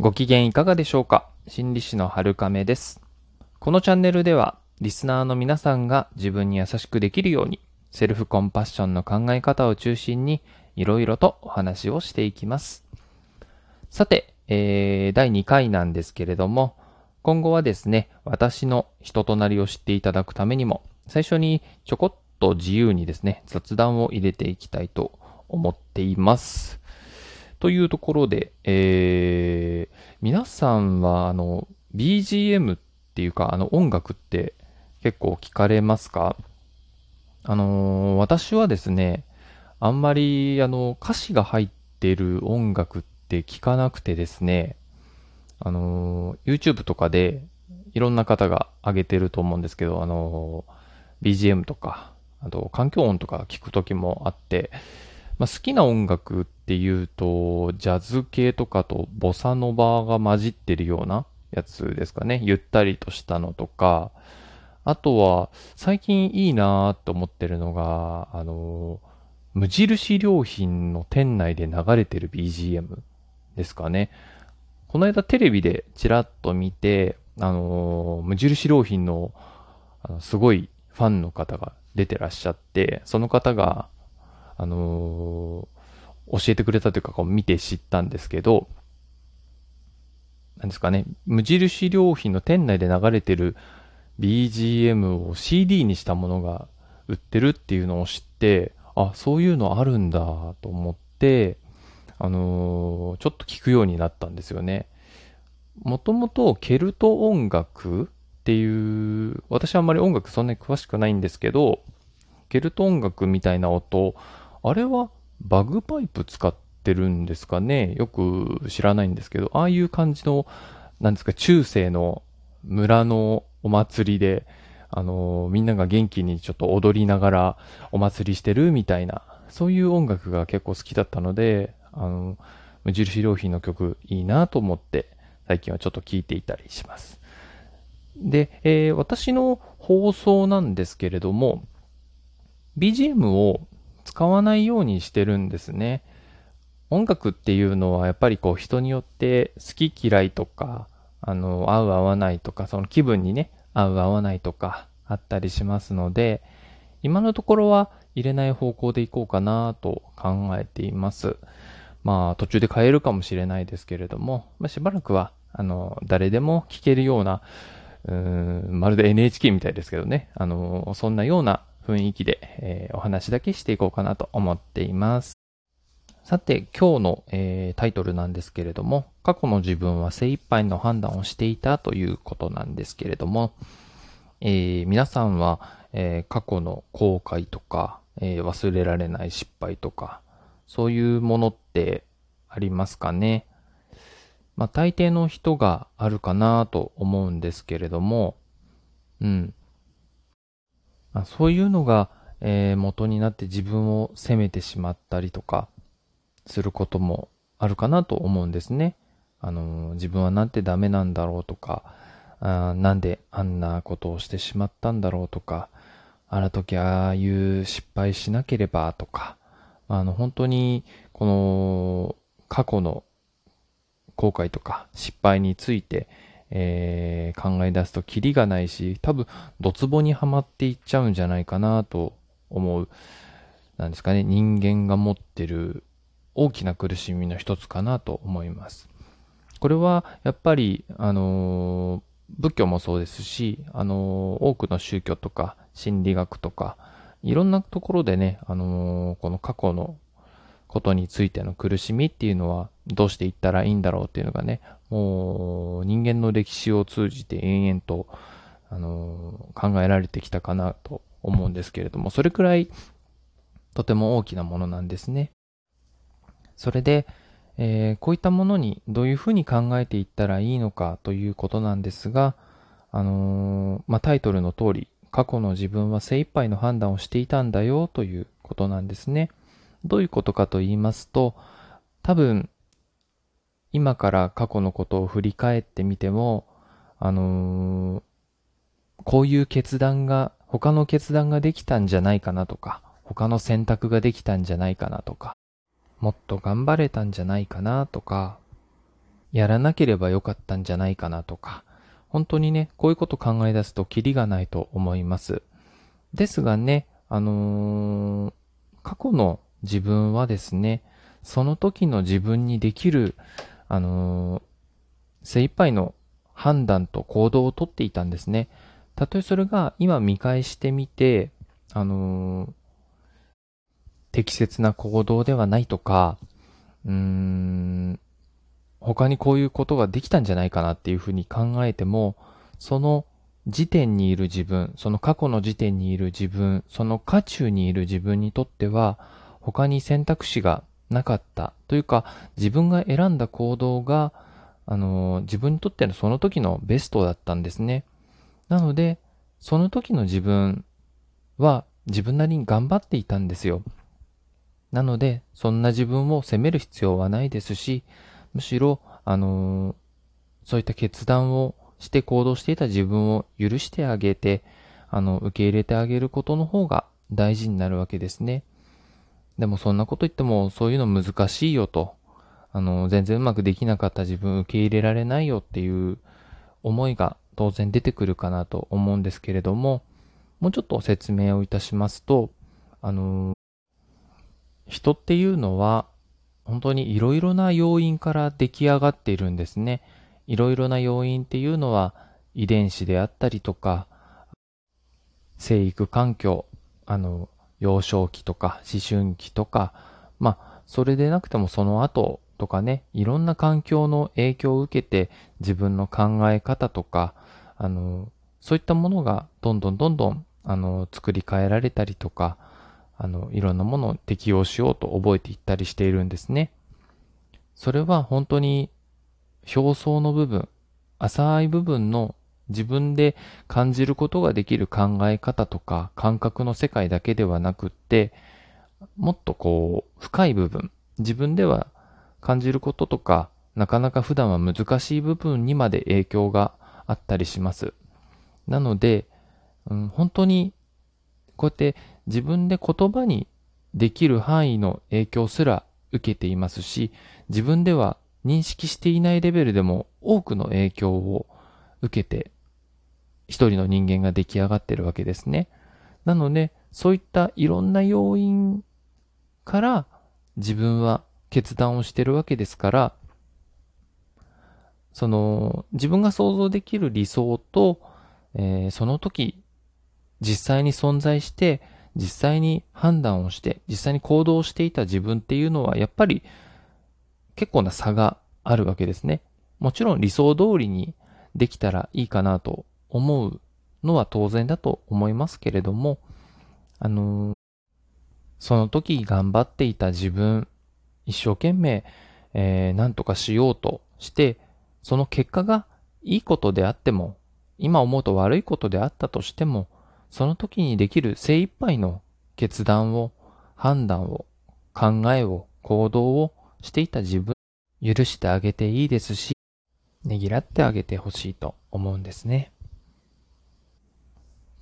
ご機嫌いかがでしょうか？心理師の春亀です。このチャンネルでは、リスナーの皆さんが自分に優しくできるように、セルフコンパッションの考え方を中心に、いろいろとお話をしていきます。さて、えー、第2回なんですけれども、今後はですね、私の人となりを知っていただくためにも、最初にちょこっと自由にですね、雑談を入れていきたいと思っています。というところで、えー、皆さんは、あの、BGM っていうか、あの、音楽って結構聞かれますか？あのー私はですね、あんまり、あの、歌詞が入ってる音楽って聞かなくてですね、あのー YouTube とかでいろんな方が上げてると思うんですけど、あのー BGM とか、あと環境音とか聞くときもあって、まあ、好きな音楽っていうと、ジャズ系とかとボサノバが混じってるようなやつですかね。ゆったりとしたのとか、あとは、最近いいなーと思ってるのが、あのー無印良品の店内で流れてる BGM ですかね。この間テレビでちらっと見て、あのー無印良品の、あのすごいファンの方が出てらっしゃって、その方が、あのー教えてくれたというか、こう見て知ったんですけど、なんですかね、無印良品の店内で流れてる BGM を CD にしたものが売ってるっていうのを知って、あ、そういうのあるんだと思って、あのーちょっと聞くようになったんですよね。もともとケルト音楽っていう、私はあんまり音楽そんなに詳しくないんですけど、ケルト音楽みたいな音、あれはバグパイプ使ってるんですかね？よく知らないんですけど、ああいう感じの、なんですか、中世の村のお祭りで、あのみんなが元気にちょっと踊りながらお祭りしてるみたいな、そういう音楽が結構好きだったので、あの無印良品の曲いいなと思って、最近はちょっと聴いていたりします。で、えー私の放送なんですけれども、BGM を使わないようにしてるんですね。音楽っていうのはやっぱりこう人によって好き嫌いとか、あの、合う合わないとか、その気分にね、合う合わないとかあったりしますので、今のところは入れない方向でいこうかなと考えています。まあ途中で変えるかもしれないですけれども、まあ、しばらくは、あの、誰でも聞けるような、うーん、まるで NHK みたいですけどね、あの、そんなような雰囲気で、えーお話だけしていこうかなと思っています。さて、今日の、えータイトルなんですけれども、過去の自分は精一杯の判断をしていたということなんですけれども、えー皆さんは、えー過去の後悔とか、え忘れられない失敗とか、そういうものってありますかね？まあ大抵の人があるかなと思うんですけれども、うん。あ、そういうのが、えー元になって自分を責めてしまったりとかすることもあるかなと思うんですね。あのー自分はなんてダメなんだろうとか、あなんであんなことをしてしまったんだろうとか、あの時ああいう失敗しなければとか、あの本当にこの過去の後悔とか失敗について、えー考え出すとキリがないし、多分ドツボにはまっていっちゃうんじゃないかなと思う、なんですかね、人間が持ってる大きな苦しみの一つかなと思います。これはやっぱり、あのー仏教もそうですし、あのー多くの宗教とか心理学とか、いろんなところでね、あのこの過去のことについての苦しみっていうのはどうしていったらいいんだろうっていうのがね、もう人間の歴史を通じて延々と、あの考えられてきたかなと思うんですけれども、それくらいとても大きなものなんですね。それで、えーこういったものにどういうふうに考えていったらいいのかということなんですが、あのーまあ、タイトルの通り、過去の自分は精一杯の判断をしていたんだよということなんですね。どういうことかと言いますと、多分、今から過去のことを振り返ってみても、あのーこういう決断が、他の決断ができたんじゃないかなとか、他の選択ができたんじゃないかなとか、もっと頑張れたんじゃないかなとか、やらなければよかったんじゃないかなとか、本当にね、こういうこと考え出すとキリがないと思います。ですがね、あのー、過去の自分はですね、その時の自分にできる、あのー、精一杯の判断と行動をとっていたんですね。たとえそれが今見返してみて、あのー、適切な行動ではないとか、うーん、他にこういうことができたんじゃないかなっていうふうに考えても、その時点にいる自分、その過去の時点にいる自分、その渦中にいる自分にとっては、他に選択肢がなかったというか、自分が選んだ行動が、あの、自分にとってのその時のベストだったんですね。なので、その時の自分は自分なりに頑張っていたんですよ。なので、そんな自分を責める必要はないですし、むしろ、あのそういった決断をして行動していた自分を許してあげて、あの、受け入れてあげることの方が大事になるわけですね。でもそんなこと言ってもそういうの難しいよと。あの、全然うまくできなかった自分受け入れられないよっていう思いが当然出てくるかなと思うんですけれども、もうちょっと説明をいたしますと、あの、人っていうのは本当にいろいろな要因から出来上がっているんですね。いろいろな要因っていうのは遺伝子であったりとか、生育環境、あの、幼少期とか思春期とか、まあ、それでなくてもその後とかね、いろんな環境の影響を受けて自分の考え方とか、あの、そういったものがどんどんどんどん、あの、作り変えられたりとか、あの、いろんなものを適用しようと覚えていったりしているんですね。それは本当に表層の部分、浅い部分の自分で感じることができる考え方とか感覚の世界だけではなくって、もっとこう、深い部分、自分では感じることとか、なかなか普段は難しい部分にまで影響があったりします。なので、うん、本当に、こうやって自分で言葉にできる範囲の影響すら受けていますし、自分では認識していないレベルでも多くの影響を受けて一人の人間が出来上がってるわけですね。なので、そういったいろんな要因から自分は決断をしてるわけですから、その自分が想像できる理想と、えー、その時実際に存在して実際に判断をして実際に行動していた自分っていうのはやっぱり結構な差があるわけですね。もちろん理想通りにできたらいいかなと思うのは当然だと思いますけれども、あの、その時頑張っていた自分、一生懸命、えー、何とかしようとして、その結果がいいことであっても、今思うと悪いことであったとしても、その時にできる精一杯の決断を、判断を、考えを、行動をしていた自分、許してあげていいですし、ねぎらってあげてほしいと思うんですね。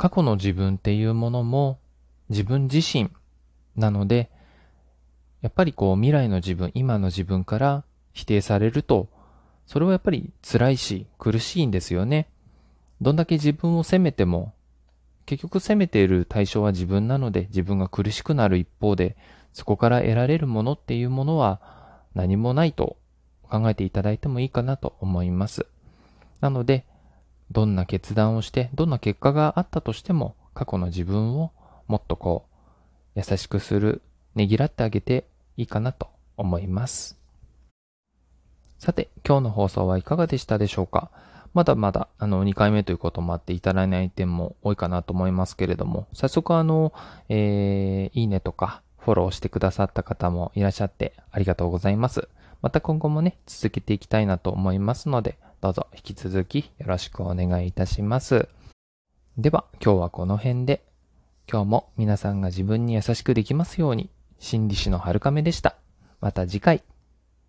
過去の自分っていうものも自分自身なので、やっぱりこう未来の自分、今の自分から否定されると、それはやっぱり辛いし苦しいんですよね。どんだけ自分を責めても、結局責めている対象は自分なので自分が苦しくなる一方で、そこから得られるものっていうものは何もないと考えていただいてもいいかなと思います。なので、どんな決断をして、どんな結果があったとしても、過去の自分をもっとこう、優しくする、ねぎらってあげていいかなと思います。さて、今日の放送はいかがでしたでしょうか？まだまだ、あの、2回目ということもあっていただいない点も多いかなと思いますけれども、早速あの、えー、いいねとか、フォローしてくださった方もいらっしゃってありがとうございます。また今後もね、続けていきたいなと思いますので、どうぞ引き続きよろしくお願いいたします。では、今日はこの辺で、今日も皆さんが自分に優しくできますように、心理師の春亀でした。また次回。